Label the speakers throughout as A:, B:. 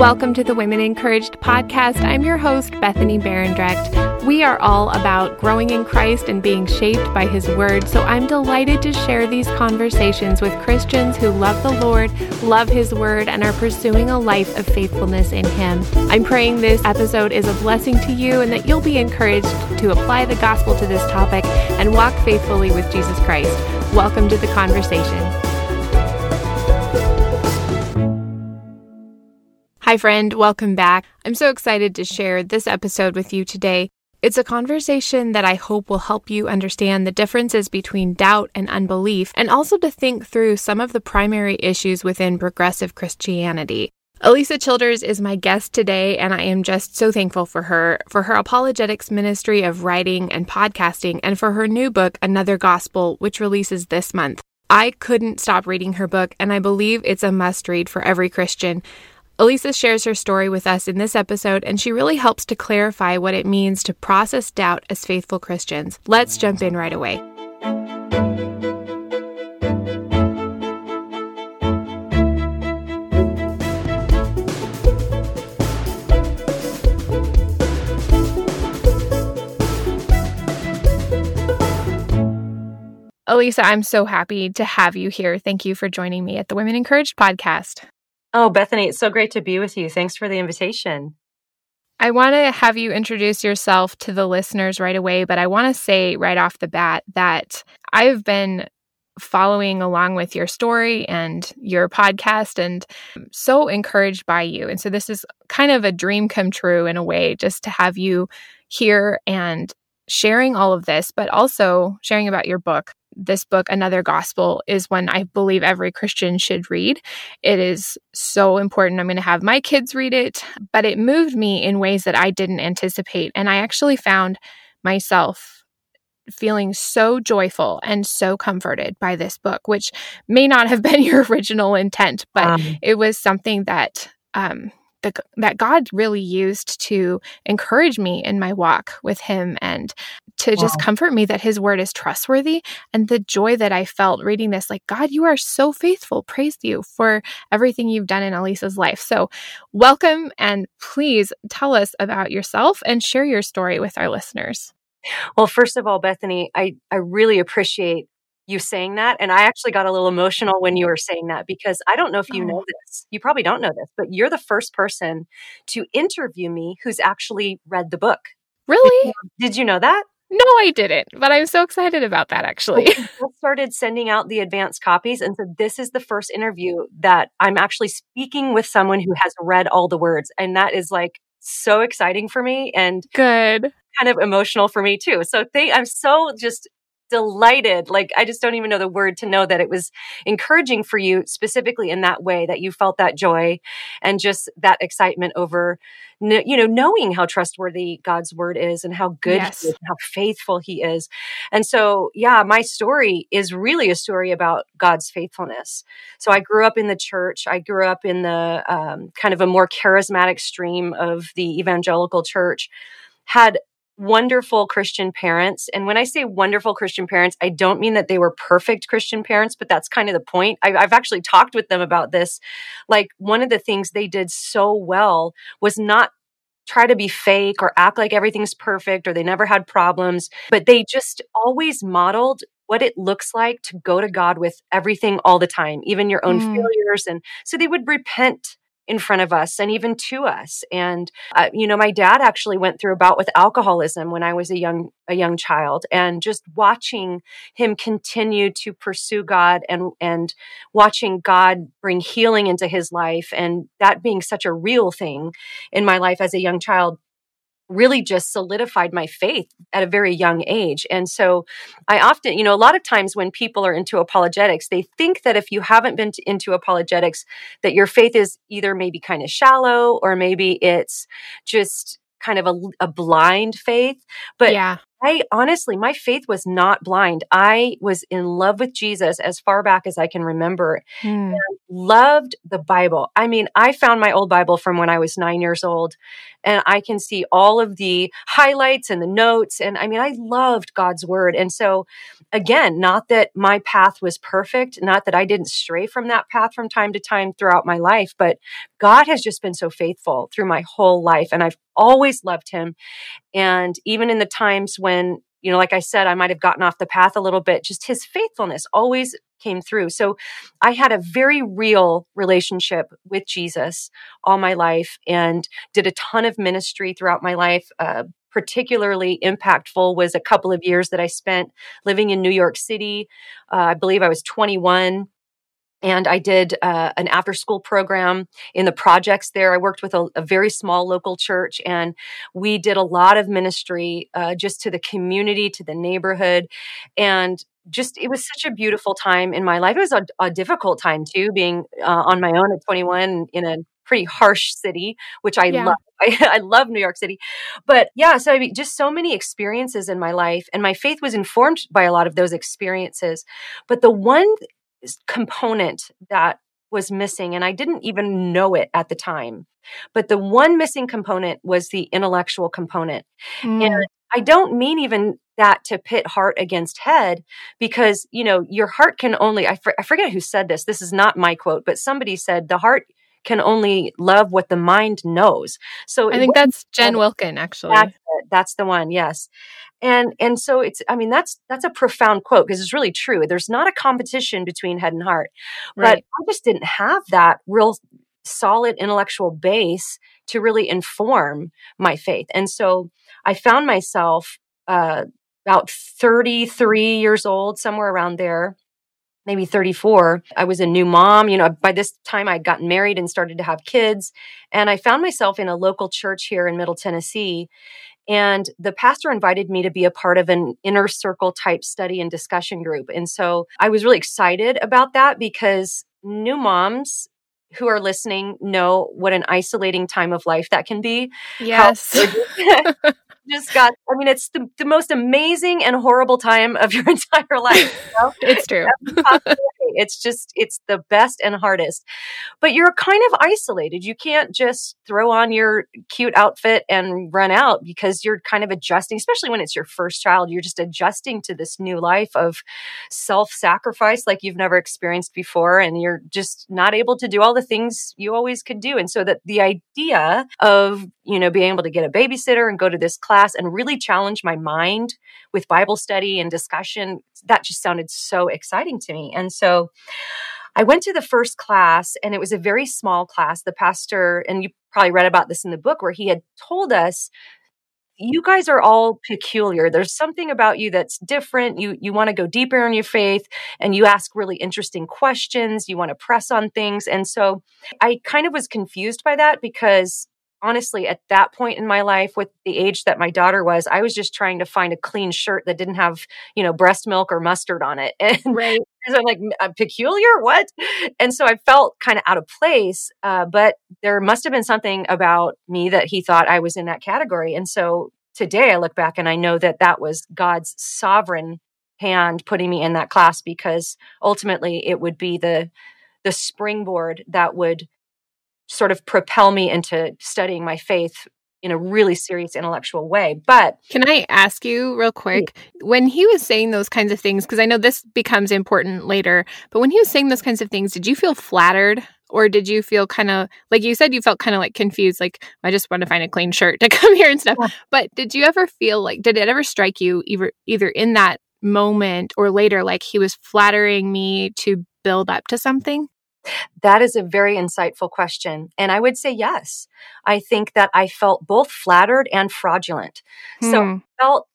A: Welcome to the Women Encouraged podcast. I'm your host, Bethany Berendrecht. We are all about growing in Christ and being shaped by His Word, so I'm delighted to share these conversations with Christians who love the Lord, love His Word, and are pursuing a life of faithfulness in Him. I'm praying this episode is a blessing to you and that you'll be encouraged to apply the gospel to this topic and walk faithfully with Jesus Christ. Welcome to the conversation. Hi, friend. Welcome back. I'm so excited to share this episode with you today. It's a conversation that I hope will help you understand the differences between doubt and unbelief, and also to think through some of the primary issues within progressive Christianity. Alisa Childers is my guest today, and I am just so thankful for her, for her apologetics ministry of writing and podcasting, and for her new book, Another Gospel, which releases this month. I couldn't stop reading her book, and I believe it's a must read for every Christian. Alisa shares her story with us in this episode, and she really helps to clarify what it means to process doubt as faithful Christians. Let's jump in right away. Alisa, I'm so happy to have you here. Thank you for joining me at the Women Encouraged podcast.
B: Oh, Bethany, it's so great to be with you. Thanks for the invitation.
A: I want to have you introduce yourself to the listeners right away, but I want to say right off the bat that I've been following along with your story and your podcast and so encouraged by you. And so this is kind of a dream come true in a way just to have you here and sharing all of this, but also sharing about your book this book, Another Gospel, is one I believe every Christian should read. It is so important. I'm going to have my kids read it, but it moved me in ways that I didn't anticipate. And I actually found myself feeling so joyful and so comforted by this book, which may not have been your original intent, but um, it was something that um, the, that God really used to encourage me in my walk with Him and to just wow. comfort me that His word is trustworthy. And the joy that I felt reading this, like, God, you are so faithful. Praise you for everything you've done in Alisa's life. So, welcome and please tell us about yourself and share your story with our listeners.
B: Well, first of all, Bethany, I, I really appreciate you saying that. And I actually got a little emotional when you were saying that because I don't know if you oh. know this. You probably don't know this, but you're the first person to interview me who's actually read the book.
A: Really?
B: Did you know that?
A: No, I didn't, but I'm so excited about that actually. I
B: started sending out the advanced copies. And so this is the first interview that I'm actually speaking with someone who has read all the words. And that is like so exciting for me and
A: good
B: kind of emotional for me too. So I'm so just delighted. Like, I just don't even know the word to know that it was encouraging for you specifically in that way, that you felt that joy and just that excitement over, you know, knowing how trustworthy God's word is and how good yes. is, how faithful he is. And so, yeah, my story is really a story about God's faithfulness. So I grew up in the church. I grew up in the um, kind of a more charismatic stream of the evangelical church had wonderful Christian parents. And when I say wonderful Christian parents, I don't mean that they were perfect Christian parents, but that's kind of the point. I've, I've, actually talked with them about this. Like, one of the things they did so well was not try to be fake or act like everything's perfect or they never had problems, but they just always modeled what it looks like to go to God with everything all the time, even your own mm. failures. And so they would repent in front of us and even to us. And uh, you know, my dad actually went through a bout with alcoholism when I was a young a young child, and just watching him continue to pursue God and and watching God bring healing into his life, and that being such a real thing in my life as a young child really just solidified my faith at a very young age. And so I often, you know, a lot of times when people are into apologetics, they think that if you haven't been to, into apologetics, that your faith is either maybe kind of shallow or maybe it's just kind of a, a blind faith. But yeah. I honestly, my faith was not blind. I was in love with Jesus as far back as I can remember. Mm. loved the Bible. I mean, I found my old Bible from when I was nine years old, and I can see all of the highlights and the notes. And I mean, I loved God's word. And so, again, not that my path was perfect, not that I didn't stray from that path from time to time throughout my life, but God has just been so faithful through my whole life. And I've always loved him. And even in the times when you know, like I said, I might have gotten off the path a little bit. Just his faithfulness always came through. So I had a very real relationship with Jesus all my life and did a ton of ministry throughout my life. Uh, particularly impactful was a couple of years that I spent living in New York City. Uh, I believe I was 21 and I did uh, an after school program in the projects there. I worked with a, a, very small local church, and we did a lot of ministry uh, just to the community, to the neighborhood, and just it was such a beautiful time in my life. It was a, a difficult time too, being uh, on my own at 21 in a pretty harsh city, which I yeah. love. I, I, love New York City. But yeah, so I mean, just so many experiences in my life, and my faith was informed by a lot of those experiences. But the one component that was missing, and I didn't even know it at the time. But the one missing component was the intellectual component. Mm. And I don't mean even that to pit heart against head because, you know, your heart can only, I, for, I forget who said this. This is not my quote, but somebody said the heart can only love what the mind knows. So
A: I think that's Jen Wilkin, actually.
B: That's, that's the one, yes. And and so it's I mean that's that's a profound quote because it's really true. There's not a competition between head and heart. Right. But I just didn't have that real solid intellectual base to really inform my faith. And so I found myself uh, about 33 years old, somewhere around there, maybe 34. I was a new mom. You know, by this time I'd gotten married and started to have kids. And I found myself in a local church here in Middle Tennessee. And the pastor invited me to be a part of an inner circle type study and discussion group. And so I was really excited about that because new moms who are listening know what an isolating time of life that can be.
A: Yes.
B: just got, I mean, it's the, the most amazing and horrible time of your entire life.
A: You know? it's true.
B: it's just, it's the best and hardest. But you're kind of isolated. You can't just throw on your cute outfit and run out because you're kind of adjusting, especially when it's your first child. You're just adjusting to this new life of self sacrifice like you've never experienced before. And you're just not able to do all the things you always could do. And so that the idea of, you know, being able to get a babysitter and go to this class and really challenge my mind with Bible study and discussion, that just sounded so exciting to me. And so I went to the first class and it was a very small class. The pastor, and you probably read about this in the book, where he had told us you guys are all peculiar. There's something about you that's different. You you want to go deeper in your faith and you ask really interesting questions. You want to press on things. And so I kind of was confused by that because honestly, at that point in my life, with the age that my daughter was, I was just trying to find a clean shirt that didn't have, you know, breast milk or mustard on it. And right. I'm like, peculiar? What? And so I felt kind of out of place. Uh, but there must have been something about me that he thought I was in that category. And so today I look back and I know that that was God's sovereign hand putting me in that class because ultimately it would be the the springboard that would sort of propel me into studying my faith in a really serious intellectual way. But
A: can I ask you real quick when he was saying those kinds of things? Because I know this becomes important later, but when he was saying those kinds of things, did you feel flattered? Or did you feel kind of like you said, you felt kind of like confused, like, I just want to find a clean shirt to come here and stuff. Yeah. But did you ever feel like, did it ever strike you either, either in that moment or later, like he was flattering me to build up to something?
B: That is a very insightful question. And I would say yes. I think that I felt both flattered and fraudulent. Hmm. So I felt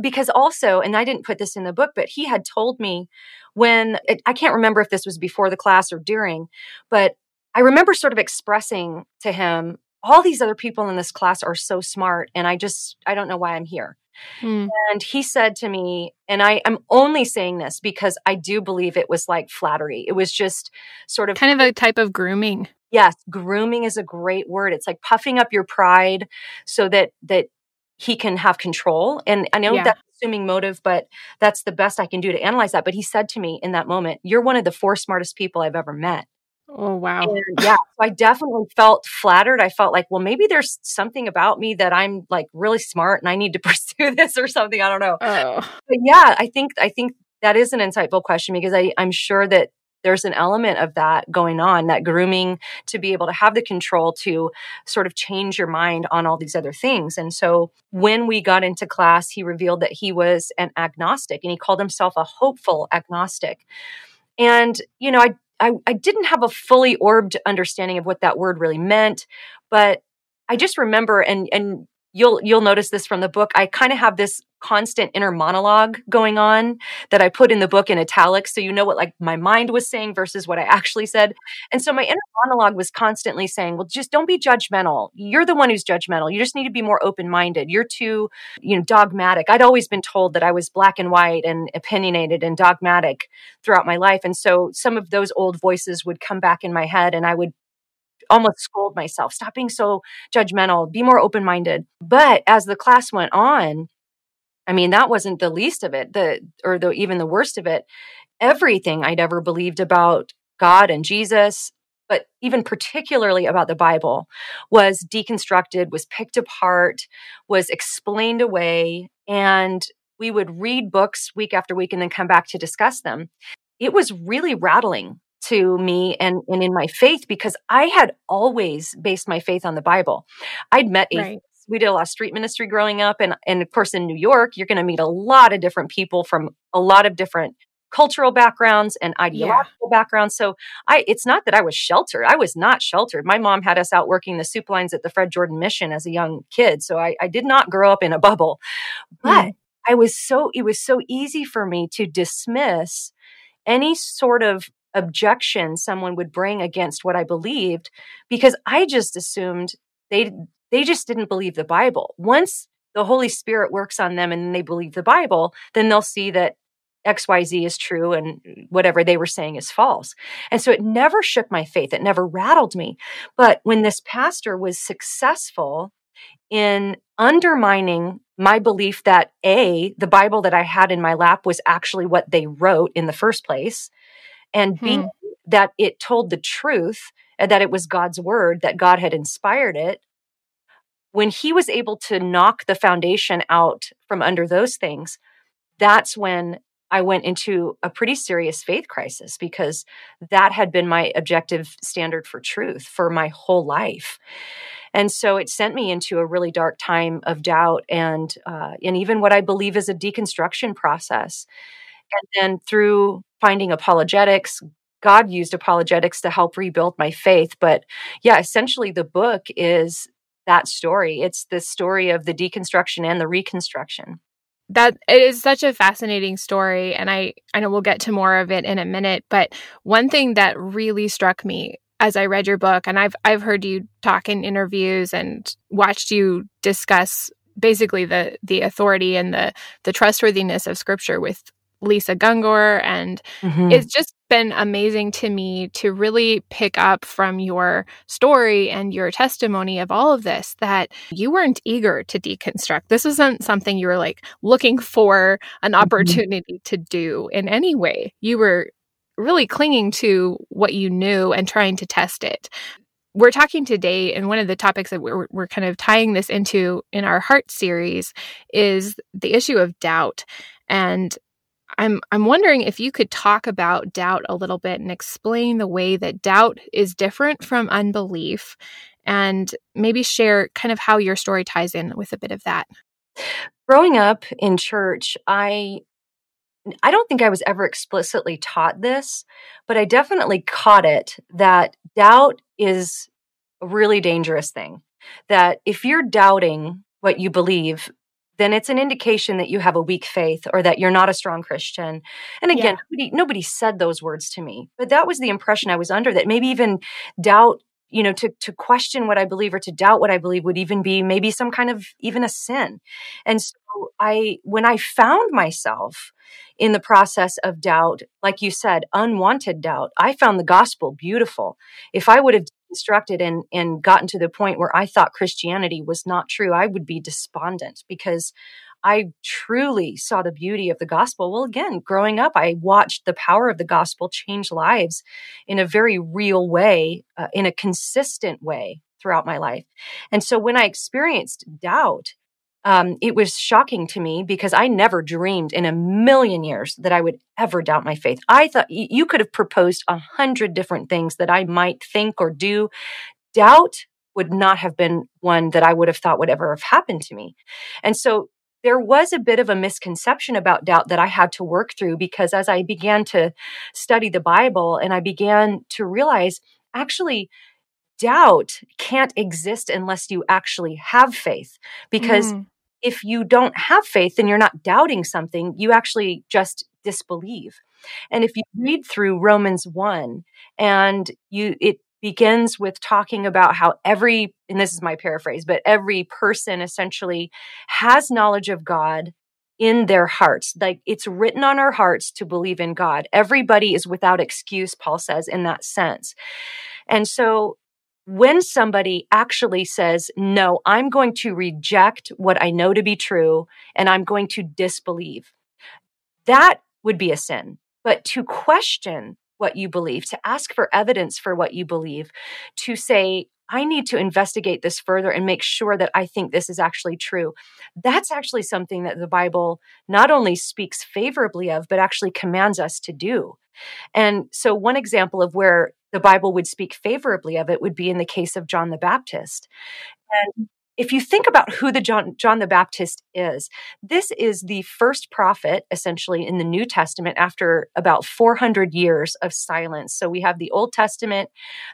B: because also, and I didn't put this in the book, but he had told me when I can't remember if this was before the class or during, but I remember sort of expressing to him, all these other people in this class are so smart, and I just, I don't know why I'm here. Mm. And he said to me, and I am only saying this because I do believe it was like flattery. It was just sort of
A: kind of a type of grooming.
B: Yes, grooming is a great word. It's like puffing up your pride so that that he can have control. And I know yeah. that's assuming motive, but that's the best I can do to analyze that. But he said to me in that moment, "You're one of the four smartest people I've ever met."
A: Oh, wow.
B: And yeah, so I definitely felt flattered. I felt like, well, maybe there's something about me that I'm like really smart and I need to pursue this or something. I don't know.
A: Oh.
B: But yeah, I think, I think that is an insightful question because I, I'm sure that there's an element of that going on, that grooming to be able to have the control to sort of change your mind on all these other things. And so when we got into class, he revealed that he was an agnostic and he called himself a hopeful agnostic. And, you know, I I, I didn't have a fully orbed understanding of what that word really meant, but I just remember, and and you'll you'll notice this from the book. I kind of have this constant inner monologue going on that I put in the book in italics, so you know what like my mind was saying versus what I actually said. And so my inner monologue was constantly saying, "Well, just don't be judgmental. You're the one who's judgmental. You just need to be more open minded. You're too, you know, dogmatic." I'd always been told that I was black and white and opinionated and dogmatic throughout my life, and so some of those old voices would come back in my head, and I would almost scold myself. Stop being so judgmental. Be more open-minded. But as the class went on i mean that wasn't the least of it the or the even the worst of it. Everything i'd ever believed about god and jesus but even particularly about the bible was deconstructed was picked apart was explained away and we would read books week after week and then come back to discuss them. It was really rattling to me and, and in my faith because I had always based my faith on the Bible. I'd met. Right. We did a lot of street ministry growing up. And, and of course, in New York, you're going to meet a lot of different people from a lot of different cultural backgrounds and ideological yeah. backgrounds. So I it's not that I was sheltered. I was not sheltered. My mom had us out working the soup lines at the Fred Jordan Mission as a young kid. So I, I did not grow up in a bubble. But mm. I was so it was so easy for me to dismiss any sort of objection someone would bring against what I believed because I just assumed they they just didn't believe the Bible. Once the Holy Spirit works on them and they believe the Bible, then they'll see that XYZ is true and whatever they were saying is false. And so it never shook my faith. It never rattled me. But when this pastor was successful in undermining my belief that A, the Bible that I had in my lap was actually what they wrote in the first place, and B, hmm. that it told the truth and that it was God's word, that God had inspired it. When he was able to knock the foundation out from under those things, that's when I went into a pretty serious faith crisis because that had been my objective standard for truth for my whole life. And so it sent me into a really dark time of doubt and uh, and even what I believe is a deconstruction process. And then through finding apologetics, God used apologetics to help rebuild my faith. But yeah, essentially the book is that story. It's the story of the deconstruction and the reconstruction.
A: That is such a fascinating story. And I, I know we'll get to more of it in a minute. But one thing that really struck me as I read your book, and I've I've heard you talk in interviews and watched you discuss basically the the authority and the the trustworthiness of scripture with Lisa Gungor. And mm-hmm. it's just been amazing to me to really pick up from your story and your testimony of all of this that you weren't eager to deconstruct. This wasn't something you were like looking for an mm-hmm. opportunity mm-hmm. to do in any way. You were really clinging to what you knew and trying to test it we're talking today, and one of the topics that we're, we're kind of tying this into in our heart series is the issue of doubt. And I'm I'm wondering if you could talk about doubt a little bit and explain the way that doubt is different from unbelief and maybe share kind of how your story ties in with a bit of that.
B: Growing up in church, I I don't think I was ever explicitly taught this, but I definitely caught it that doubt is a really dangerous thing. That if you're doubting what you believe, then it's an indication that you have a weak faith or that you're not a strong Christian. And again, yeah. nobody, nobody said those words to me, but that was the impression I was under that maybe even doubt you know to to question what i believe or to doubt what i believe would even be maybe some kind of even a sin and so i when i found myself in the process of doubt like you said unwanted doubt i found the gospel beautiful if i would have instructed and and gotten to the point where I thought Christianity was not true, I would be despondent because I truly saw the beauty of the gospel. Well, again, growing up, I watched the power of the gospel change lives in a very real way, uh, in a consistent way throughout my life. And so when I experienced doubt, um, it was shocking to me because I never dreamed in a million years that I would ever doubt my faith. I thought you could have proposed a hundred different things that I might think or do. Doubt would not have been one that I would have thought would ever have happened to me. And so there was a bit of a misconception about doubt that I had to work through because as I began to study the Bible and I began to realize actually doubt can't exist unless you actually have faith because mm. If you don't have faith and you're not doubting something you actually just disbelieve and if you mm-hmm. read through Romans 1 and you it begins with talking about how every and this is my paraphrase but every person essentially has knowledge of God in their hearts. Like it's written on our hearts to believe in God. Everybody is without excuse, Paul says, in that sense. And so when somebody actually says, no, I'm going to reject what I know to be true and I'm going to disbelieve, that would be a sin. But to question what you believe, to ask for evidence for what you believe, to say, I need to investigate this further and make sure that I think this is actually true. That's actually something that the Bible not only speaks favorably of, but actually commands us to do. And so, one example of where the Bible would speak favorably of it would be in the case of John the Baptist. And if you think about who the John, John the Baptist is, this is the first prophet essentially in the New Testament after about 400 years of silence. So we have the Old Testament,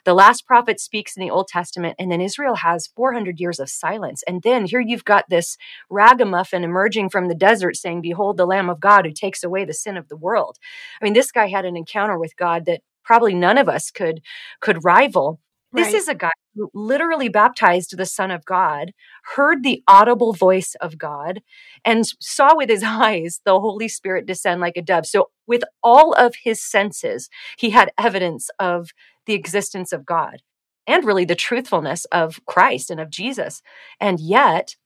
B: the last prophet speaks in the Old Testament, and then Israel has 400 years of silence. And then here you've got this ragamuffin emerging from the desert saying, Behold the Lamb of God who takes away the sin of the world. I mean, this guy had an encounter with God that probably none of us could could rival. This right. is a guy who literally baptized the Son of God, heard the audible voice of God, and saw with his eyes the Holy Spirit descend like a dove. So, with all of his senses, he had evidence of the existence of God and really the truthfulness of Christ and of Jesus. And yet,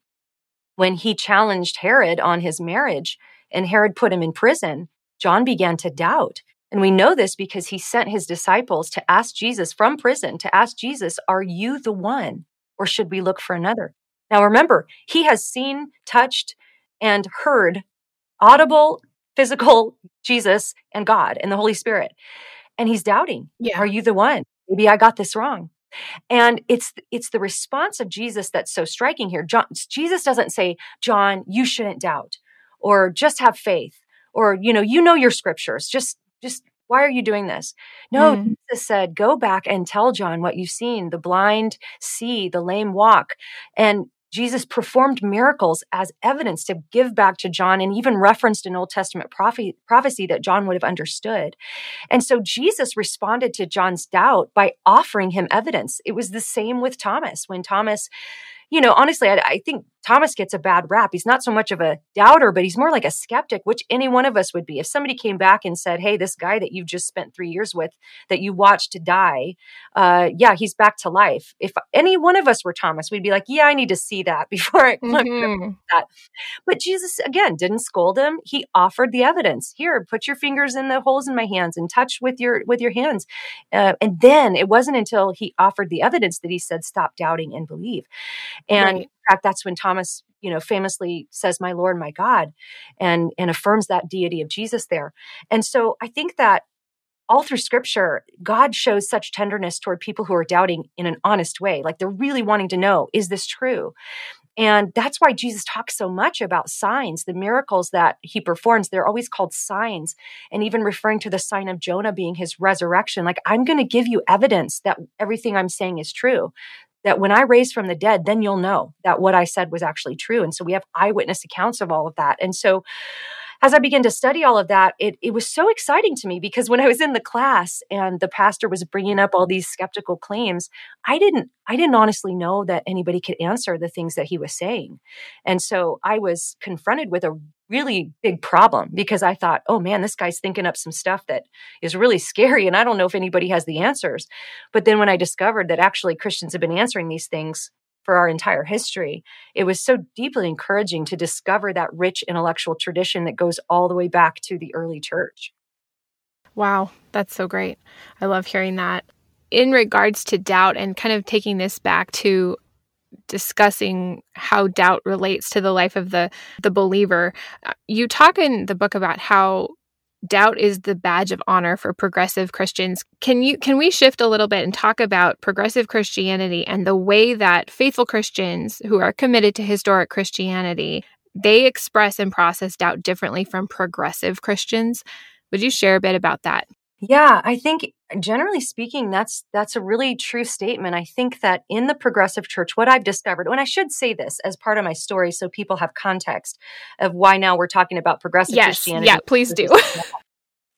B: when he challenged Herod on his marriage and Herod put him in prison, John began to doubt. And we know this because he sent his disciples to ask Jesus from prison to ask Jesus, Are you the one, or should we look for another? Now remember, he has seen, touched, and heard audible, physical Jesus and God and the Holy Spirit. And he's doubting, yeah. Are you the one? Maybe I got this wrong. And it's it's the response of Jesus that's so striking here. John, Jesus doesn't say, "John, you shouldn't doubt," or "Just have faith," or you know, you know your scriptures. Just just why are you doing this? No, mm. Jesus said, go back and tell John what you've seen. The blind see, the lame walk. And Jesus performed miracles as evidence to give back to John and even referenced an Old Testament prophecy, prophecy that John would have understood. And so Jesus responded to John's doubt by offering him evidence. It was the same with Thomas. When Thomas you know, honestly, I, I, think Thomas gets a bad rap. He's not so much of a doubter, but he's more like a skeptic, which any one of us would be. If somebody came back and said, Hey, this guy that you've just spent three years with, that you watched to die, uh, yeah, he's back to life. If any one of us were Thomas, we'd be like, Yeah, I need to see that before I mm-hmm. that. But Jesus, again, didn't scold him. He offered the evidence. Here, put your fingers in the holes in my hands and touch with your with your hands. Uh, and then it wasn't until he offered the evidence that he said, Stop doubting and believe. And right. in fact, that's when Thomas, you know, famously says, "My Lord, my God," and and affirms that deity of Jesus there. And so I think that all through scripture, God shows such tenderness toward people who are doubting in an honest way. Like they're really wanting to know, is this true? And that's why Jesus talks so much about signs, the miracles that he performs. They're always called signs. And even referring to the sign of Jonah being his resurrection, like, I'm going to give you evidence that everything I'm saying is true that when I raise from the dead, then you'll know that what I said was actually true. And so we have eyewitness accounts of all of that. And so as I began to study all of that, it, it was so exciting to me because when I was in the class and the pastor was bringing up all these skeptical claims, I didn't, I didn't honestly know that anybody could answer the things that he was saying. And so I was confronted with a really big problem because I thought, oh man, this guy's thinking up some stuff that is really scary. And I don't know if anybody has the answers. But then when I discovered that actually Christians have been answering these things for our entire history, it was so deeply encouraging to discover that rich intellectual tradition that goes all the way back to the early church.
A: Wow, that's so great. I love hearing that. In regards to doubt and kind of taking this back to discussing how doubt relates to the life of the the believer, uh, you talk in the book about how doubt is the badge of honor for progressive Christians. Can you can we shift a little bit and talk about progressive Christianity and the way that faithful Christians who are committed to historic Christianity, they express and process doubt differently from progressive Christians? Would you share a bit about that?
B: Yeah, I think generally speaking that's that's a really true statement. I think that in the progressive church what I've discovered, and I should say this as part of my story so people have context of why now we're talking about progressive
A: yes,
B: Christianity.
A: Yeah, please do.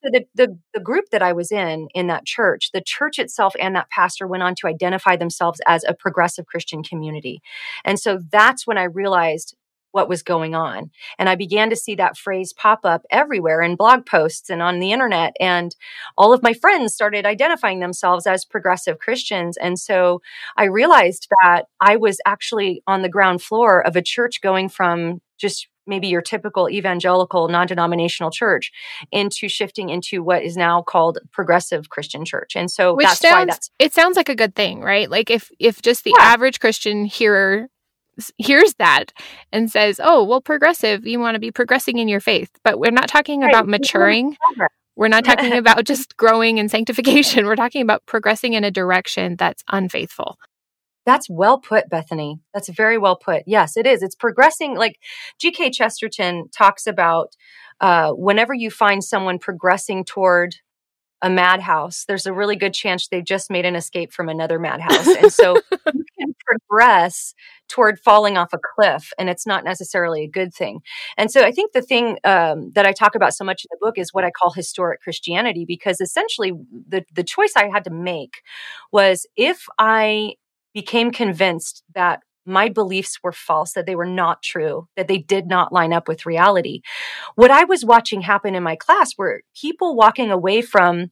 B: the, the, the group that I was in, in that church, the church itself and that pastor went on to identify themselves as a progressive Christian community. And so that's when I realized what was going on. And I began to see that phrase pop up everywhere in blog posts and on the internet. And all of my friends started identifying themselves as progressive Christians. And so I realized that I was actually on the ground floor of a church going from just maybe your typical evangelical non-denominational church into shifting into what is now called progressive christian church and so
A: Which
B: that's
A: sounds,
B: why that's
A: it sounds like a good thing right like if if just the
B: Yeah.
A: average christian hearer hears that and says, "Oh, well, progressive, you want to be progressing in your faith." But we're not talking
B: Right.
A: about maturing. We're not talking about just growing in sanctification. We're talking about progressing in a direction that's unfaithful.
B: That's well put, Bethany. That's very well put. Yes, it is. It's progressing. Like G.K. Chesterton talks about uh, whenever you find someone progressing toward a madhouse, there's a really good chance they've just made an escape from another madhouse. And so you can progress toward falling off a cliff, and it's not necessarily a good thing. And so I think the thing um, that I talk about so much in the book is what I call historic Christianity, because essentially the, the choice I had to make was if I became convinced that my beliefs were false, that they were not true, that they did not line up with reality. What I was watching happen in my class were people walking away from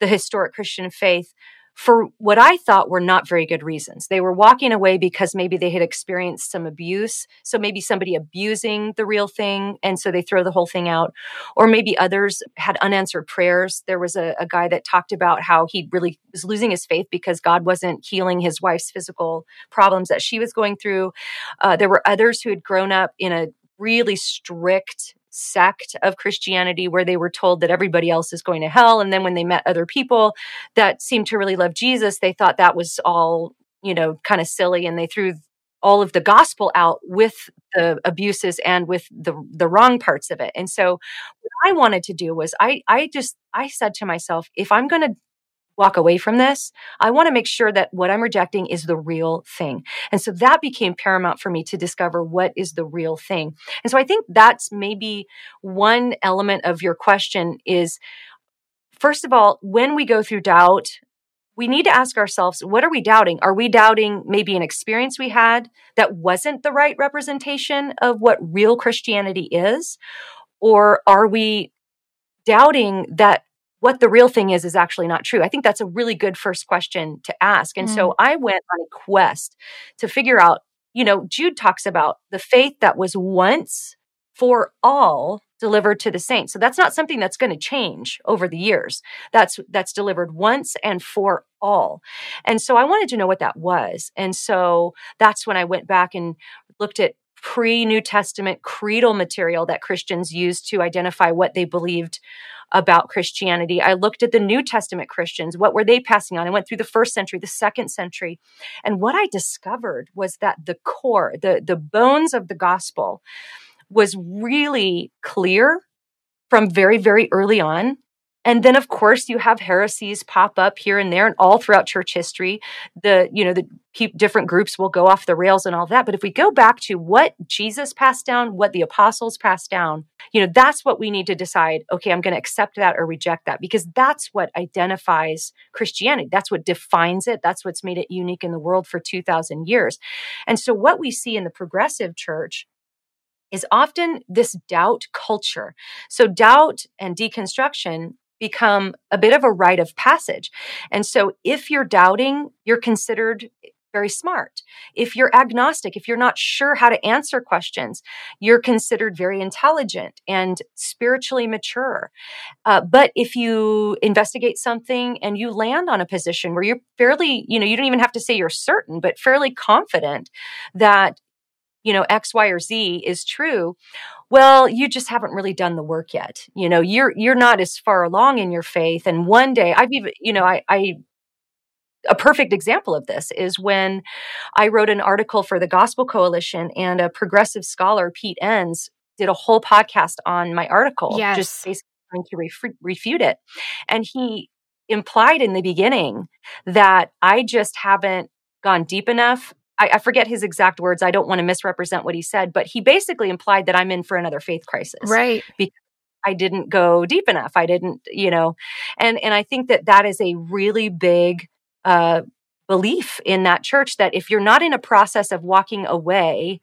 B: the historic Christian faith for what I thought were not very good reasons. They were walking away because maybe they had experienced some abuse. So maybe somebody abusing the real thing. And so they throw the whole thing out. Or maybe others had unanswered prayers. There was a, a guy that talked about how he really was losing his faith because God wasn't healing his wife's physical problems that she was going through. Uh, there were others who had grown up in a really strict sect of Christianity where they were told that everybody else is going to hell. And then when they met other people that seemed to really love Jesus, they thought that was all, you know, kind of silly and they threw all of the gospel out with the abuses and with the the wrong parts of it. And so what I wanted to do was I I just I said to myself, if I'm going to walk away from this, I want to make sure that what I'm rejecting is the real thing. And so that became paramount for me to discover what is the real thing. And so I think that's maybe one element of your question is first of all, when we go through doubt, we need to ask ourselves, what are we doubting? Are we doubting maybe an experience we had that wasn't the right representation of what real Christianity is? Or are we doubting that what the real thing is is actually not true? I think that's a really good first question to ask. And so mm. I went on a quest to figure out, you know, Jude talks about the faith that was once for all delivered to the saints. So that's not something that's going to change over the years. That's that's delivered once and for all. And so I wanted to know what that was. And so that's when I went back and looked at pre New Testament creedal material that Christians used to identify what they believed about Christianity. I looked at the New Testament Christians. What were they passing on? I went through the first century, the second century. And what I discovered was that the core, the, the bones of the gospel was really clear from very, very early on. And then, of course, you have heresies pop up here and there, and all throughout church history, the you know the different groups will go off the rails and all that. But if we go back to what Jesus passed down, what the apostles passed down, you know that's what we need to decide. Okay, I'm going to accept that or reject that because that's what identifies Christianity. That's what defines it. That's what's made it unique in the world for two thousand years. And so, what we see in the progressive church is often this doubt culture. So, doubt and deconstruction become a bit of a rite of passage. And so, if you're doubting, you're considered very smart. If you're agnostic, if you're not sure how to answer questions, you're considered very intelligent and spiritually mature. Uh, but if you investigate something and you land on a position where you're fairly, you know, you don't even have to say you're certain, but fairly confident that, you know, X, Y, or Z is true, well, you just haven't really done the work yet. You know, you're you're not as far along in your faith. And one day, I've even, you know, I, I a perfect example of this is when I wrote an article for the Gospel Coalition and a progressive scholar, Pete Enns, did a whole podcast on my article,
A: yes.
B: just basically trying to ref- refute it. And he implied in the beginning that I just haven't gone deep enough. I, I forget his exact words. I don't want to misrepresent what he said, but he basically implied that I'm in for another faith crisis.
A: Right.
B: Because I didn't go deep enough. I didn't, you know, and and I think that that is a really big uh, belief in that church that if you're not in a process of walking away,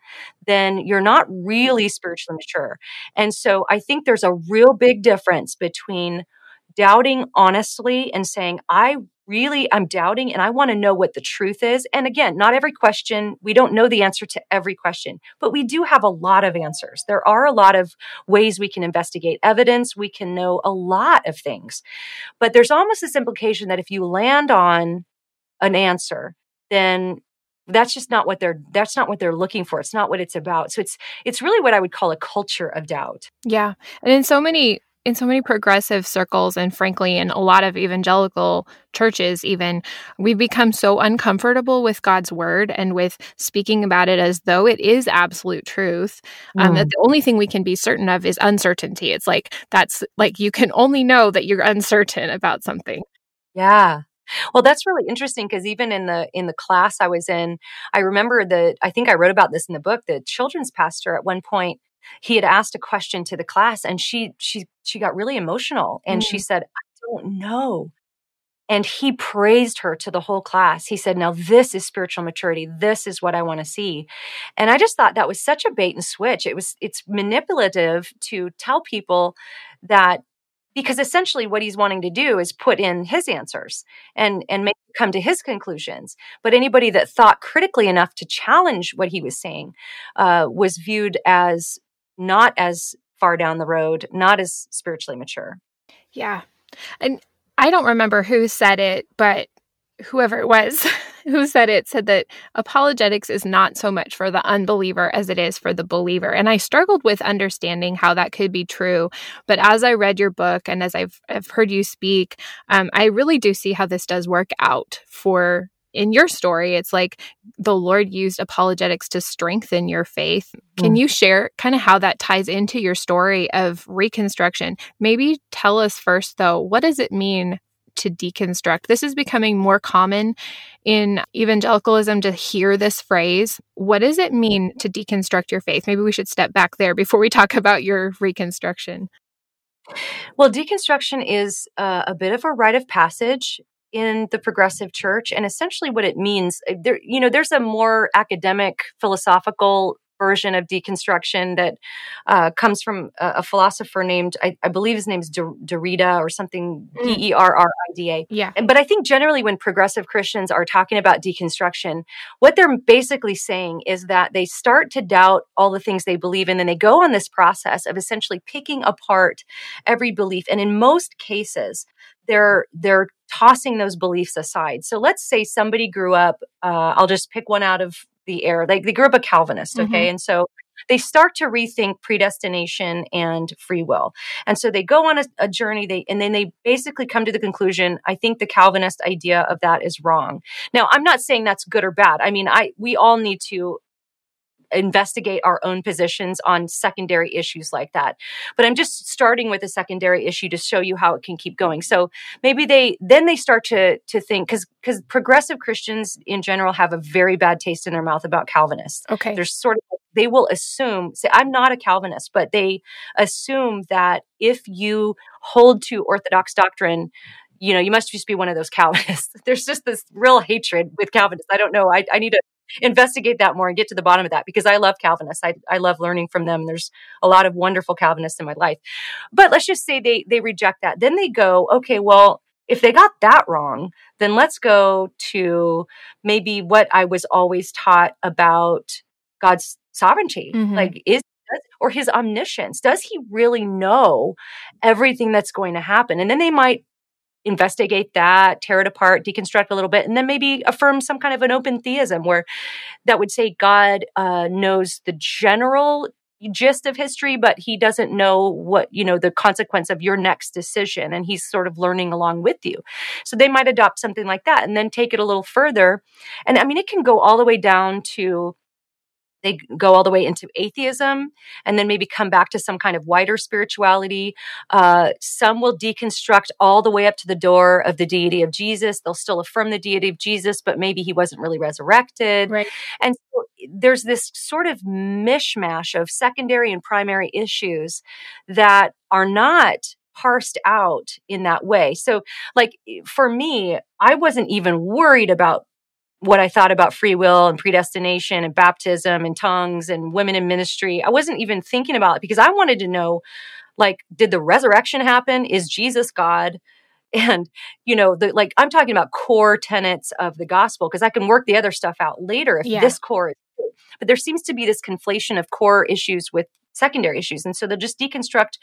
B: then you're not really spiritually mature. And so I think there's a real big difference between doubting honestly and saying, I really, I'm doubting and I want to know what the truth is. And again, not every question, we don't know the answer to every question, but we do have a lot of answers. There are a lot of ways we can investigate evidence. We can know a lot of things. But there's almost this implication that if you land on an answer, then that's just not what they're that's not what they're looking for it's not what it's about so it's it's really what i would call a culture of doubt
A: yeah and in so many in so many progressive circles and frankly in a lot of evangelical churches even we've become so uncomfortable with god's word and with speaking about it as though it is absolute truth um, that mm. the only thing we can be certain of is uncertainty it's like that's like you can only know that you're uncertain about something
B: yeah well, that's really interesting because even in the in the class I was in, I remember that I think I wrote about this in the book. The children's pastor at one point he had asked a question to the class, and she she she got really emotional, and mm-hmm. she said, "I don't know." And he praised her to the whole class. He said, Now, this is spiritual maturity. This is what I want to see. And I just thought that was such a bait and switch. It was, it's manipulative to tell people that because essentially what he's wanting to do is put in his answers and and make come to his conclusions but anybody that thought critically enough to challenge what he was saying uh, was viewed as not as far down the road not as spiritually mature
A: yeah and i don't remember who said it but whoever it was who said it said that apologetics is not so much for the unbeliever as it is for the believer. And I struggled with understanding how that could be true. But as I read your book and as I've, I've heard you speak, um, I really do see how this does work out for in your story, it's like the Lord used apologetics to strengthen your faith. Can mm. you share kind of how that ties into your story of reconstruction? Maybe tell us first, though, what does it mean to deconstruct. This is becoming more common in evangelicalism to hear this phrase. What does it mean to deconstruct your faith? Maybe we should step back there before we talk about your reconstruction.
B: Well, deconstruction is uh, a bit of a rite of passage in the progressive church and essentially what it means uh, there you know there's a more academic philosophical version of deconstruction that uh, comes from a, a philosopher named, I, I, believe his name name's Derrida or something, mm. D E R R I D A.
A: Yeah.
B: But I think generally when progressive Christians are talking about deconstruction, what they're basically saying is that they start to doubt all the things they believe in, and they go on this process of essentially picking apart every belief. And in most cases, they're they're tossing those beliefs aside. So let's say somebody grew up. Uh, I'll just pick one out of the air. Like they grew up a Calvinist, okay? Mm-hmm. And so they start to rethink predestination and free will. And so they go on a, a, journey they and then they basically come to the conclusion, I think the Calvinist idea of that is wrong. Now, I'm not saying that's good or bad. I mean, I we all need to investigate our own positions on secondary issues like that. But I'm just starting with a secondary issue to show you how it can keep going. So maybe they then they start to to think because because progressive Christians in general have a very bad taste in their mouth about Calvinists.
A: Okay,
B: there's sort of they will assume say I'm not a Calvinist, but they assume that if you hold to orthodox doctrine you know, you must just be one of those Calvinists. There's just this real hatred with Calvinists. I don't know. I, I need to investigate that more and get to the bottom of that because I love Calvinists. I, I love learning from them. There's a lot of wonderful Calvinists in my life. But let's just say they they reject that. Then they go, okay, well, if they got that wrong, then let's go to maybe what I was always taught about God's sovereignty. Mm-hmm. Like, is or his omniscience? Does he really know everything that's going to happen? And then they might investigate that, tear it apart, deconstruct a little bit, and then maybe affirm some kind of an open theism where that would say God uh, knows the general gist of history, but he doesn't know what, you know, the consequence of your next decision. And he's sort of learning along with you. So they might adopt something like that and then take it a little further. And I mean, it can go all the way down to they go all the way into atheism and then maybe come back to some kind of wider spirituality. Uh, some will deconstruct all the way up to the door of the deity of Jesus. They'll still affirm the deity of Jesus, but maybe he wasn't really resurrected.
A: Right.
B: And so there's this sort of mishmash of secondary and primary issues that are not parsed out in that way. So, like for me, I wasn't even worried about what I thought about free will and predestination and baptism and tongues and women in ministry. I wasn't even thinking about it because I wanted to know like did the resurrection happen? Is Jesus God? And you know, the like I'm talking about core tenets of the gospel because I can work the other stuff out later if yeah. this core is but there seems to be this conflation of core issues with secondary issues. And so they'll just deconstruct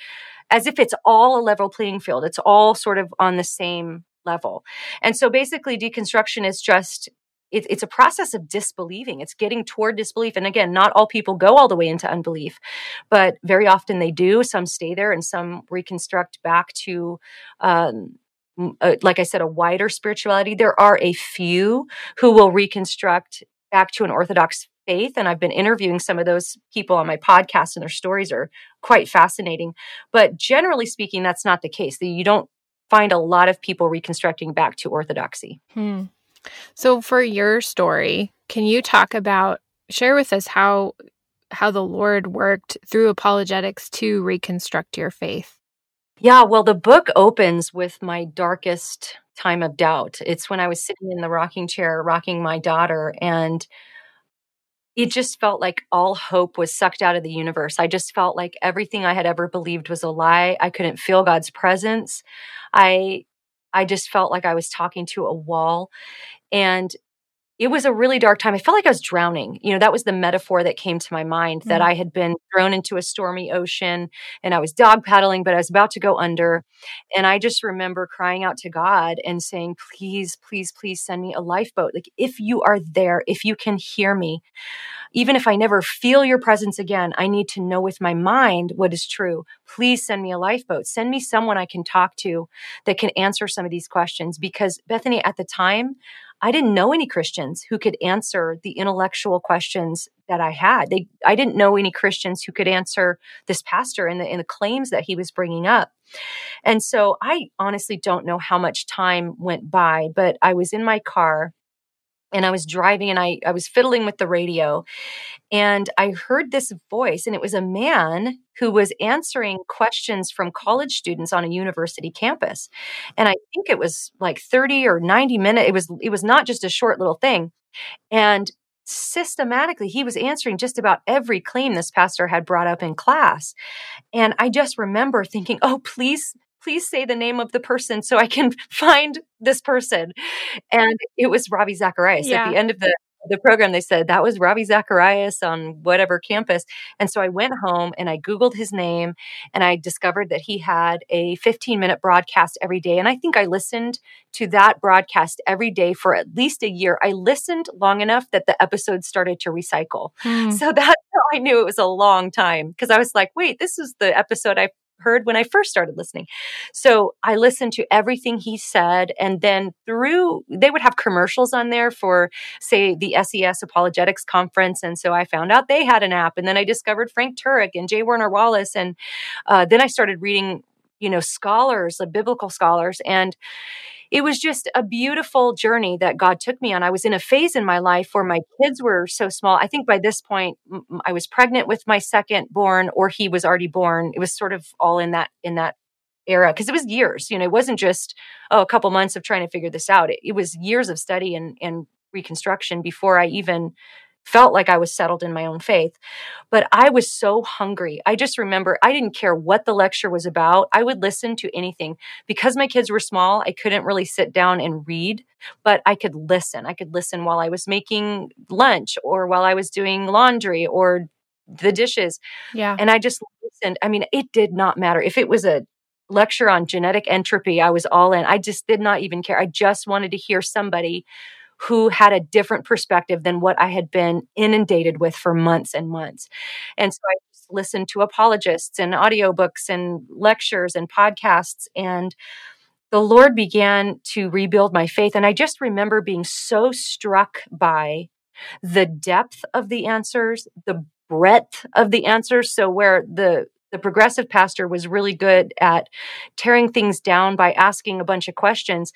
B: as if it's all a level playing field. It's all sort of on the same level. And so basically deconstruction is just it, it's a process of disbelieving. It's getting toward disbelief. And again, not all people go all the way into unbelief, but very often they do. Some stay there and some reconstruct back to, um, uh, like I said, a wider spirituality. There are a few who will reconstruct back to an Orthodox faith. And I've been interviewing some of those people on my podcast, and their stories are quite fascinating. But generally speaking, that's not the case. You don't find a lot of people reconstructing back to Orthodoxy.
A: Hmm. So for your story, can you talk about share with us how how the Lord worked through apologetics to reconstruct your faith?
B: Yeah, well the book opens with my darkest time of doubt. It's when I was sitting in the rocking chair rocking my daughter and it just felt like all hope was sucked out of the universe. I just felt like everything I had ever believed was a lie. I couldn't feel God's presence. I I just felt like I was talking to a wall. And it was a really dark time. I felt like I was drowning. You know, that was the metaphor that came to my mind mm-hmm. that I had been thrown into a stormy ocean and I was dog paddling, but I was about to go under. And I just remember crying out to God and saying, please, please, please send me a lifeboat. Like, if you are there, if you can hear me, even if I never feel your presence again, I need to know with my mind what is true. Please send me a lifeboat. Send me someone I can talk to that can answer some of these questions. Because Bethany, at the time, I didn't know any Christians who could answer the intellectual questions that I had. They, I didn't know any Christians who could answer this pastor and the, and the claims that he was bringing up. And so I honestly don't know how much time went by, but I was in my car and I was driving and I, I was fiddling with the radio and I heard this voice and it was a man who was answering questions from college students on a university campus. And I think it was like 30 or 90 minutes. It was it was not just a short little thing. And systematically he was answering just about every claim this pastor had brought up in class. And I just remember thinking, "Oh, please please say the name of the person so I can find this person. And it was Ravi Zacharias yeah. at the end of the the program, they said that was Ravi Zacharias on whatever campus. And so I went home and I Googled his name and I discovered that he had a 15 minute broadcast every day. And I think I listened to that broadcast every day for at least a year. I listened long enough that the episode started to recycle. Hmm. So that's how I knew it was a long time because I was like, wait, this is the episode I heard when I first started listening. So I listened to everything he said. And then through, they would have commercials on there for, say, the SES Apologetics Conference. And so I found out they had an app. And then I discovered Frank Turek and J. Warner Wallace. And uh, then I started reading, you know, scholars, biblical scholars. And it was just a beautiful journey that God took me on. I was in a phase in my life where my kids were so small. I think by this point I was pregnant with my second born or he was already born. It was sort of all in that in that era because it was years, you know, it wasn't just oh a couple months of trying to figure this out. It, it was years of study and and reconstruction before I even felt like I was settled in my own faith. But I was so hungry. I just remember I didn't care what the lecture was about. I would listen to anything. Because my kids were small, I couldn't really sit down and read, but I could listen. I could listen while I was making lunch or while I was doing laundry or the dishes.
A: Yeah.
B: And I just listened. I mean, it did not matter. If it was a lecture on genetic entropy, I was all in. I just did not even care. I just wanted to hear somebody who had a different perspective than what I had been inundated with for months and months. And so I just listened to apologists and audiobooks and lectures and podcasts and the Lord began to rebuild my faith. And I just remember being so struck by the depth of the answers, the breadth of the answers. So, where the the progressive pastor was really good at tearing things down by asking a bunch of questions.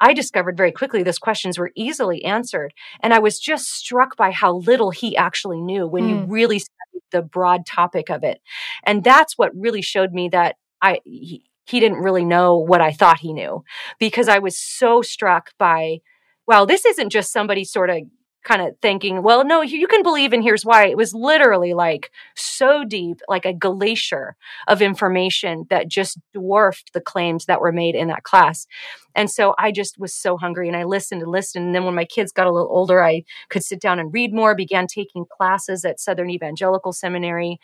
B: I discovered very quickly those questions were easily answered. And I was just struck by how little he actually knew when you hmm. really studied the broad topic of it. And that's what really showed me that I, he, he didn't really know what I thought he knew because I was so struck by, well, this isn't just somebody sort of kind of thinking, well, no, you can believe, and here's why. It was literally like so deep, like a glacier of information that just dwarfed the claims that were made in that class. And so I just was so hungry and I listened and listened. And then when my kids got a little older, I could sit down and read more, began taking classes at Southern Evangelical Seminary.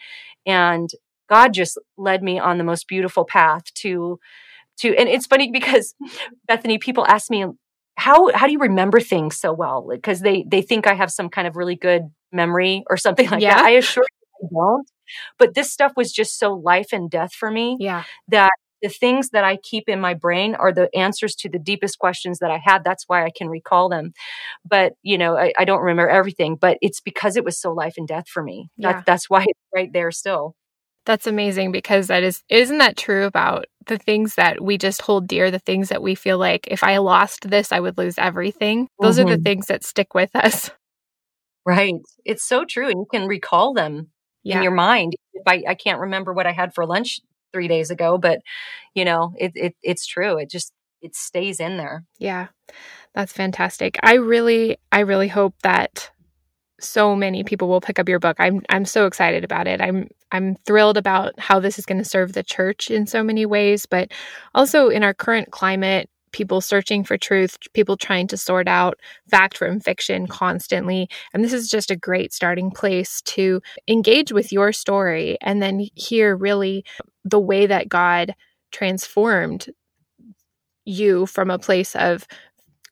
B: And God just led me on the most beautiful path to to and it's funny because Bethany people ask me how how do you remember things so well? Because they they think I have some kind of really good memory or something like yeah. that. I assure you I don't. But this stuff was just so life and death for me.
A: Yeah.
B: That the things that I keep in my brain are the answers to the deepest questions that I had. That's why I can recall them. But, you know, I, I don't remember everything, but it's because it was so life and death for me. Yeah. That, that's why it's right there still.
A: That's amazing because that is isn't that true about the things that we just hold dear, the things that we feel like if I lost this, I would lose everything. Those mm-hmm. are the mm-hmm. things that stick with us.
B: Right. It's so true. And you can recall them yeah. in your mind. If I, I can't remember what I had for lunch three days ago, but you know, it, it it's true. It just it stays in there.
A: Yeah. That's fantastic. I really I really hope that so many people will pick up your book. I'm I'm so excited about it. I'm I'm thrilled about how this is going to serve the church in so many ways, but also in our current climate, people searching for truth, people trying to sort out fact from fiction constantly. And this is just a great starting place to engage with your story and then hear really the way that God transformed you from a place of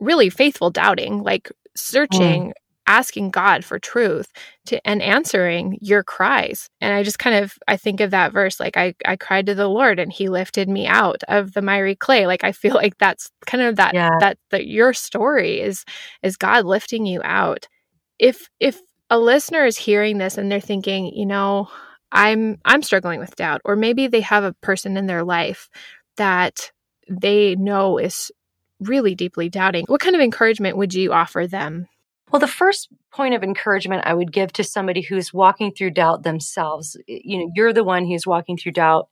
A: really faithful doubting, like searching mm asking God for truth to and answering your cries. And I just kind of I think of that verse like I I cried to the Lord and he lifted me out of the miry clay. Like I feel like that's kind of that yeah. that that your story is is God lifting you out. If if a listener is hearing this and they're thinking, you know, I'm I'm struggling with doubt or maybe they have a person in their life that they know is really deeply doubting. What kind of encouragement would you offer them?
B: Well, the first point of encouragement I would give to somebody who's walking through doubt themselves, you know, you're the one who's walking through doubt.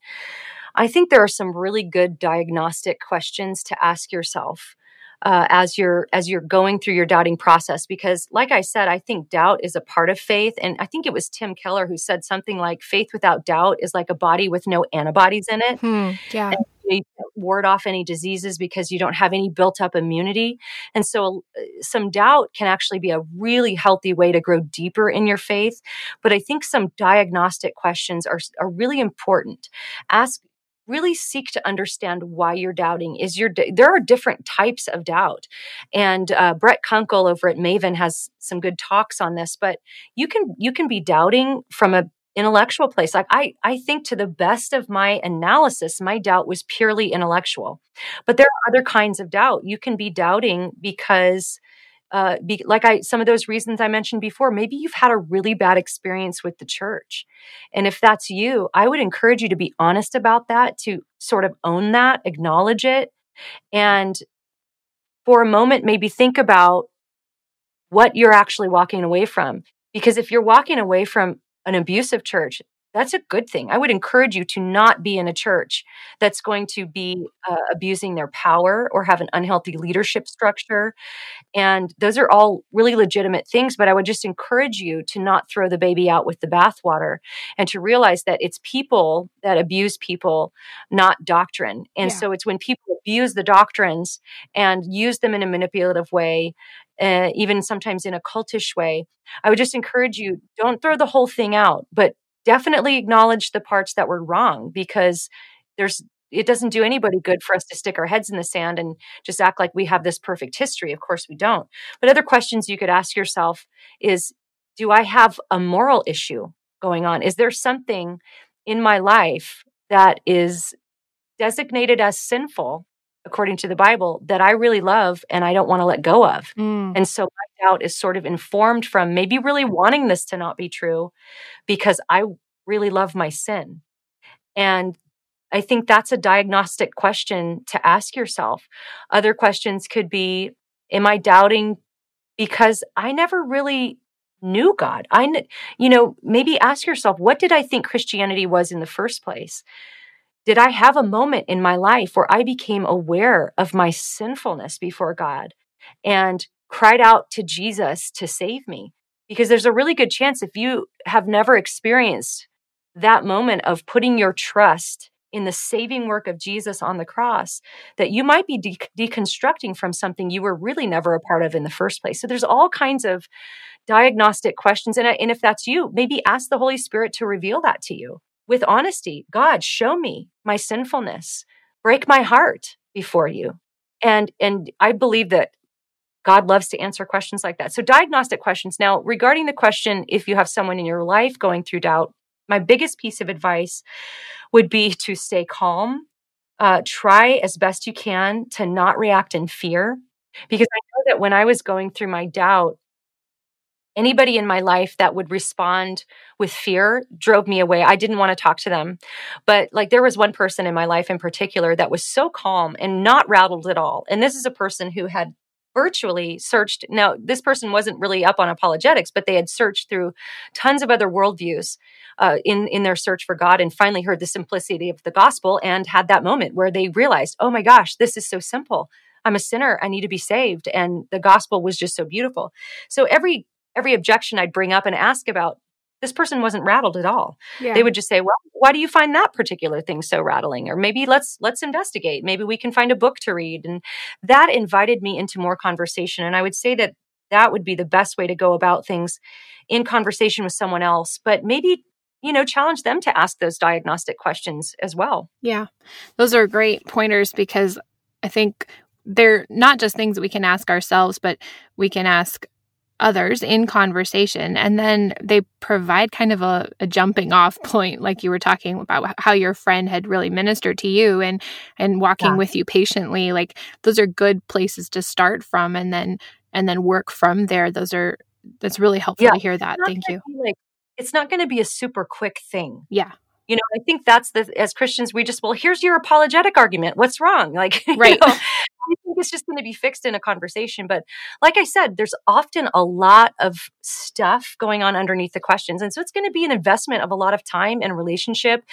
B: I think there are some really good diagnostic questions to ask yourself uh, as you're as you're going through your doubting process because like i said i think doubt is a part of faith and i think it was tim keller who said something like faith without doubt is like a body with no antibodies in it
A: hmm, yeah and
B: you ward off any diseases because you don't have any built up immunity. And so uh, some doubt can actually be a really healthy way to grow deeper in your faith. But i think some diagnostic questions are, are really important. Ask really seek to understand why you're doubting. Is your there are different types of doubt. And uh, brett Kunkle over at maven has some good talks on this but you can you can be doubting from a intellectual place like i i think to the best of my analysis my doubt was purely intellectual but there are other kinds of doubt you can be doubting because uh, be, like I, some of those reasons I mentioned before, maybe you've had a really bad experience with the church. And if that's you, I would encourage you to be honest about that, to sort of own that, acknowledge it, and for a moment, maybe think about what you're actually walking away from. Because if you're walking away from an abusive church, that's a good thing. I would encourage you to not be in a church that's going to be uh, abusing their power or have an unhealthy leadership structure. And those are all really legitimate things, but I would just encourage you to not throw the baby out with the bathwater and to realize that it's people that abuse people, not doctrine. And yeah. so it's when people abuse the doctrines and use them in a manipulative way uh, even sometimes in a cultish way. I would just encourage you don't throw the whole thing out, but definitely acknowledge the parts that were wrong because there's it doesn't do anybody good for us to stick our heads in the sand and just act like we have this perfect history. Of course, we don't. But other questions you could ask yourself is Do I have a moral issue going on? Is there something in my life that is designated as sinful according to the Bible that I really love and I don't want to let go of? Mm. And so my doubt is sort of informed from maybe really wanting this to not be true because I really love my sin. And I think that's a diagnostic question to ask yourself. Other questions could be Am I doubting because I never really knew God? I, you know, maybe ask yourself, what did I think Christianity was in the first place? Did I have a moment in my life where I became aware of my sinfulness before God and cried out to Jesus to save me? Because there's a really good chance if you have never experienced that moment of putting your trust in the saving work of Jesus on the cross, that you might be de- deconstructing from something you were really never a part of in the first place. So there's all kinds of diagnostic questions. And, and if that's you, maybe ask the Holy Spirit to reveal that to you with honesty. God, show me my sinfulness. Break my heart before you. And, and I believe that God loves to answer questions like that. So, diagnostic questions. Now, regarding the question, if you have someone in your life going through doubt, my biggest piece of advice would be to stay calm. Uh, try as best you can to not react in fear. Because I know that when I was going through my doubt, anybody in my life that would respond with fear drove me away. I didn't want to talk to them. But like there was one person in my life in particular that was so calm and not rattled at all. And this is a person who had virtually searched. Now, this person wasn't really up on apologetics, but they had searched through tons of other worldviews uh, in in their search for God, and finally heard the simplicity of the gospel, and had that moment where they realized, "Oh my gosh, this is so simple. I'm a sinner. I need to be saved." And the gospel was just so beautiful. So every every objection I'd bring up and ask about this person wasn't rattled at all. Yeah. They would just say, "Well, why do you find that particular thing so rattling?" Or maybe let's let's investigate. Maybe we can find a book to read. And that invited me into more conversation. And I would say that that would be the best way to go about things in conversation with someone else, but maybe you know, challenge them to ask those diagnostic questions as well.
A: Yeah. Those are great pointers because I think they're not just things that we can ask ourselves, but we can ask others in conversation and then they provide kind of a, a, jumping off point like you were talking about how your friend had really ministered to you and and walking yeah. with you patiently like those are good places to start from and then and then work from there those are that's really helpful yeah. to hear that thank you
B: like it's not going to be a super quick thing
A: yeah
B: you know i think that's the as christians we just well here's your apologetic argument what's wrong like
A: right
B: you know, I think it's just going to be fixed in a conversation. But like I said, there's often a lot of stuff going on underneath the questions. And so it's going to be an investment of a lot of time and relationship.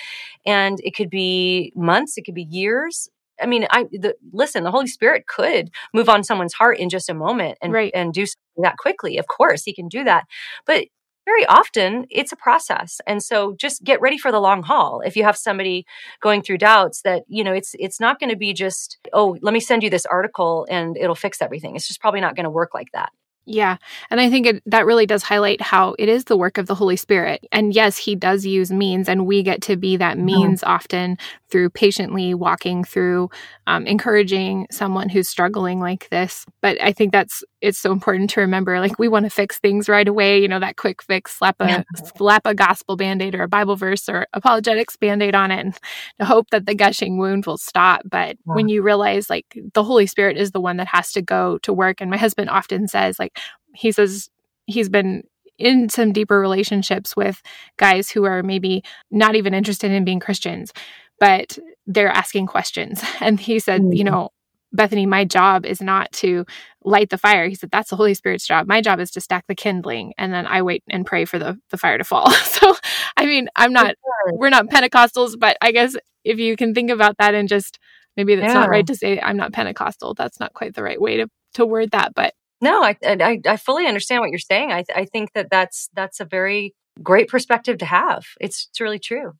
B: And it could be months, it could be years. I mean, I the, listen. The Holy Spirit could move on someone's heart in just a moment and
A: right.
B: and do that quickly. Of course, He can do that. But very often it's a process and so just get ready for the long haul if you have somebody going through doubts that you know it's it's not going to be just oh let me send you this article and it'll fix everything it's just probably not going to work like that
A: yeah. And I think it, that really does highlight how it is the work of the Holy Spirit. And yes, he does use means, and we get to be that means mm-hmm. often through patiently walking through, um, encouraging someone who's struggling like this. But I think that's, it's so important to remember like, we want to fix things right away, you know, that quick fix, slap a, yeah. slap a gospel band aid or a Bible verse or apologetics band aid on it and to hope that the gushing wound will stop. But yeah. when you realize like the Holy Spirit is the one that has to go to work, and my husband often says, like, he says he's been in some deeper relationships with guys who are maybe not even interested in being Christians, but they're asking questions. And he said, mm-hmm. you know, Bethany, my job is not to light the fire. He said, That's the Holy Spirit's job. My job is to stack the kindling. And then I wait and pray for the, the fire to fall. so, I mean, I'm not, we're not Pentecostals, but I guess if you can think about that and just maybe that's yeah. not right to say I'm not Pentecostal. That's not quite the right way to, to word that. But
B: no, I, I, I fully understand what you're saying. I, I think that that's, that's a very great perspective to have. It's, it's really true.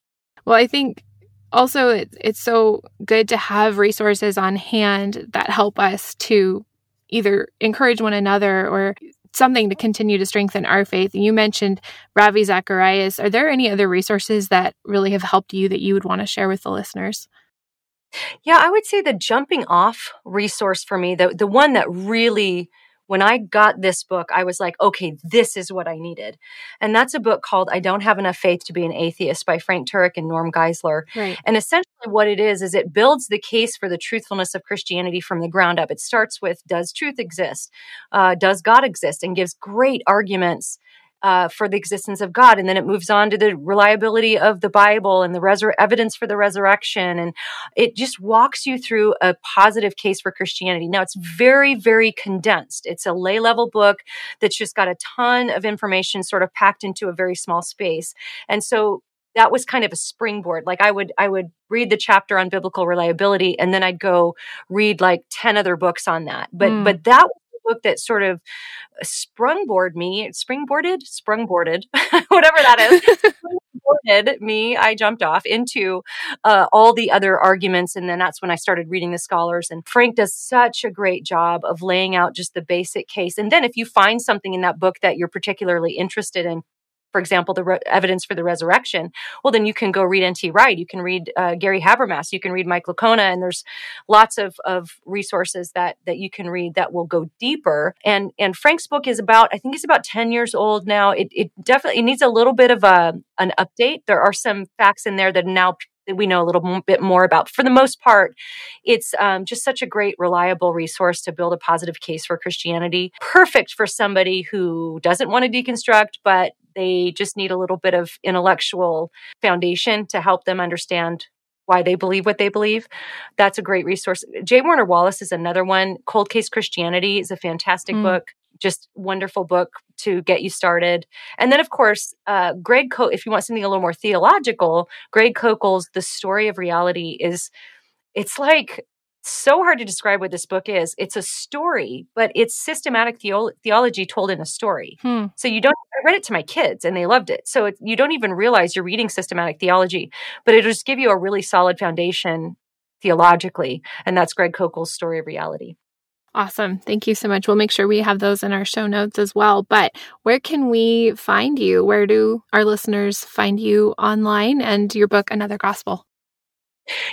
A: Well, I think also it, it's so good to have resources on hand that help us to either encourage one another or something to continue to strengthen our faith. You mentioned Ravi Zacharias. Are there any other resources that really have helped you that you would want to share with the listeners?
B: Yeah, I would say the jumping off resource for me, the the one that really when I got this book, I was like, okay, this is what I needed. And that's a book called I Don't Have Enough Faith to Be an Atheist by Frank Turek and Norm Geisler. Right. And essentially what it is, is it builds the case for the truthfulness of Christianity from the ground up. It starts with, does truth exist? Uh, does God exist? And gives great arguments uh, for the existence of God. And then it moves on to the reliability of the Bible and the resur- evidence for the resurrection. And it just walks you through a positive case for Christianity. Now, it's very, very condensed. It's a lay level book that's just got a ton of information sort of packed into a very small space. And so that was kind of a springboard like i would i would read the chapter on biblical reliability and then i'd go read like 10 other books on that but mm. but that was book that sort of sprungboard me, springboarded, sprungboarded, whatever that is. Me, I jumped off into uh, all the other arguments. And then that's when I started reading the scholars. And Frank does such a great job of laying out just the basic case. And then if you find something in that book that you're particularly interested in, for example, the re- evidence for the resurrection, well, then you can go read N.T. Wright. You can read uh, Gary Habermas. You can read Mike Licona, and there's lots of, of resources that that you can read that will go deeper. And and Frank's book is about, I think, it's about ten years old now. It it definitely it needs a little bit of a an update. There are some facts in there that now that we know a little bit more about. For the most part, it's um, just such a great, reliable resource to build a positive case for Christianity. Perfect for somebody who doesn't want to deconstruct, but they just need a little bit of intellectual foundation to help them understand why they believe what they believe. That's a great resource. J. Warner Wallace is another one. Cold Case Christianity is a fantastic mm. book, just wonderful book to get you started. And then, of course, uh, Greg, Co- if you want something a little more theological, Greg Koukl's The Story of Reality is, it's like so hard to describe what this book is. It's a story, but it's systematic theo- theology told in a story. Hmm. So you don't, I read it to my kids and they loved it. So it, you don't even realize you're reading systematic theology, but it'll just give you a really solid foundation theologically. And that's Greg Koukl's story of reality.
A: Awesome. Thank you so much. We'll make sure we have those in our show notes as well. But where can we find you? Where do our listeners find you online and your book, Another Gospel?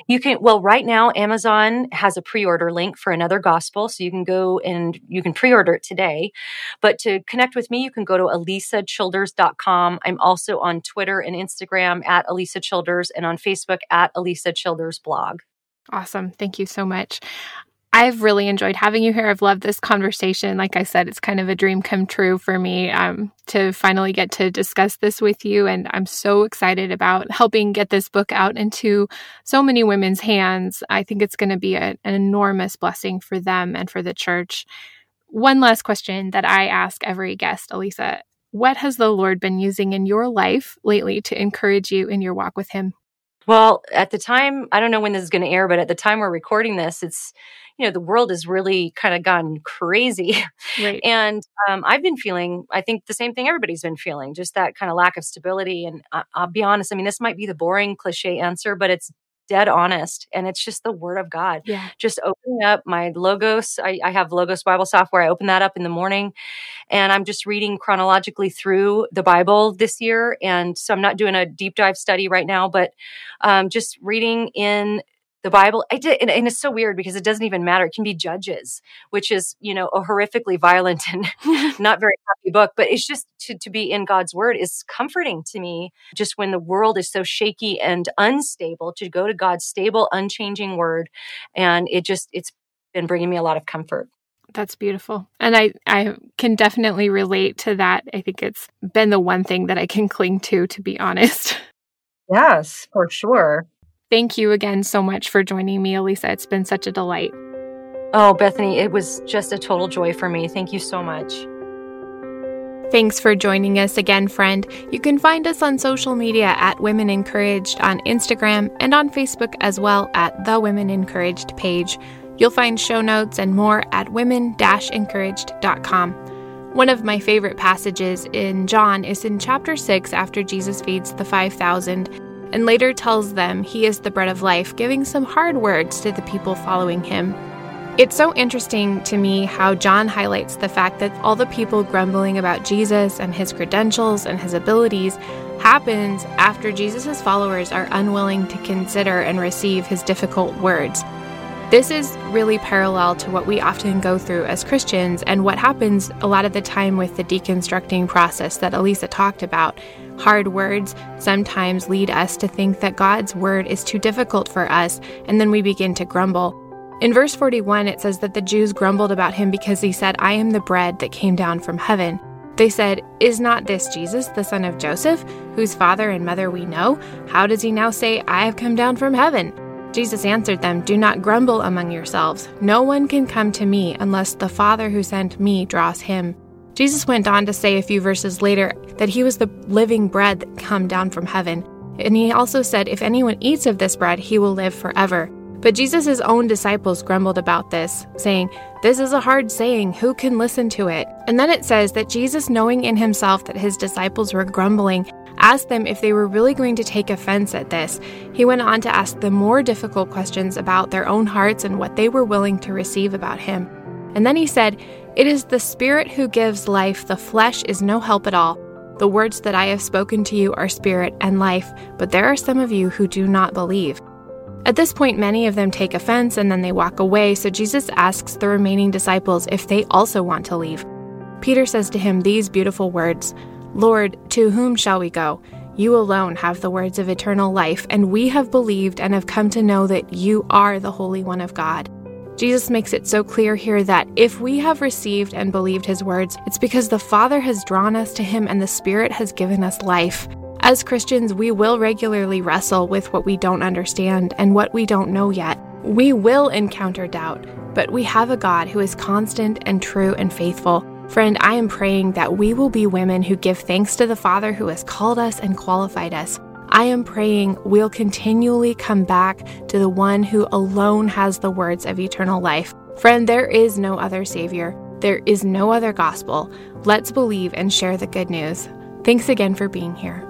B: You can, well, right now, Amazon has a pre order link for another gospel. So you can go and you can pre order it today. But to connect with me, you can go to alisachilders.com. I'm also on Twitter and Instagram at Alisa Childers and on Facebook at Alisa Childers blog.
A: Awesome. Thank you so much. I've really enjoyed having you here. I've loved this conversation. Like I said, it's kind of a dream come true for me um, to finally get to discuss this with you. And I'm so excited about helping get this book out into so many women's hands. I think it's going to be a, an enormous blessing for them and for the church. One last question that I ask every guest, Alisa What has the Lord been using in your life lately to encourage you in your walk with Him?
B: Well, at the time, I don't know when this is going to air, but at the time we're recording this, it's you know the world has really kind of gone crazy right. and um, i've been feeling i think the same thing everybody's been feeling just that kind of lack of stability and I- i'll be honest i mean this might be the boring cliche answer but it's dead honest and it's just the word of god yeah. just opening up my logos I, I, have logos bible software i open that up in the morning and i'm just reading chronologically through the bible this year and so i'm not doing a deep dive study right now but um, just reading in the Bible. I did, and, and, it's so weird because it doesn't even matter. It can be Judges, which is you know a horrifically violent and not very happy book, but it's just to to be in God's Word is comforting to me. Just when the world is so shaky and unstable, to go to God's stable, unchanging Word, and it just it's been bringing me a lot of comfort.
A: That's beautiful. And I, I can definitely relate to that. I think it's been the one thing that I can cling to, to be honest.
B: Yes, for sure.
A: Thank you again so much for joining me, Alisa. It's been such a delight.
B: Oh, Bethany, it was just a total joy for me. Thank you so much.
A: Thanks for joining us again, friend. You can find us on social media at Women Encouraged on Instagram and on Facebook as well at the Women Encouraged page. You'll find show notes and more at women encouraged.com. One of my favorite passages in John is in chapter 6 after Jesus feeds the 5,000 and later tells them he is the bread of life, giving some hard words to the people following him. It's so interesting to me how John highlights the fact that all the people grumbling about Jesus and his credentials and his abilities happens after Jesus' followers are unwilling to consider and receive his difficult words. This is really parallel to what we often go through as Christians and what happens a lot of the time with the deconstructing process that Alisa talked about. Hard words sometimes lead us to think that God's word is too difficult for us, and then we begin to grumble. In verse 41, it says that the Jews grumbled about him because he said, I am the bread that came down from heaven. They said, Is not this Jesus, the son of Joseph, whose father and mother we know? How does he now say, I have come down from heaven? Jesus answered them, Do not grumble among yourselves. No one can come to me unless the Father who sent me draws him. Jesus went on to say a few verses later that he was the living bread that come down from heaven. And he also said, If anyone eats of this bread, he will live forever. But Jesus' own disciples grumbled about this, saying, This is a hard saying. Who can listen to it? And then it says that Jesus, knowing in himself that his disciples were grumbling, asked them if they were really going to take offense at this. He went on to ask them more difficult questions about their own hearts and what they were willing to receive about him. And then he said, It is the Spirit who gives life, the flesh is no help at all. The words that I have spoken to you are spirit and life, but there are some of you who do not believe. At this point, many of them take offense and then they walk away, so Jesus asks the remaining disciples if they also want to leave. Peter says to him these beautiful words Lord, to whom shall we go? You alone have the words of eternal life, and we have believed and have come to know that you are the Holy One of God. Jesus makes it so clear here that if we have received and believed his words, it's because the Father has drawn us to him and the Spirit has given us life. As Christians, we will regularly wrestle with what we don't understand and what we don't know yet. We will encounter doubt, but we have a God who is constant and true and faithful. Friend, I am praying that we will be women who give thanks to the Father who has called us and qualified us. I am praying we'll continually come back to the one who alone has the words of eternal life. Friend, there is no other Savior. There is no other gospel. Let's believe and share the good news. Thanks again for being here.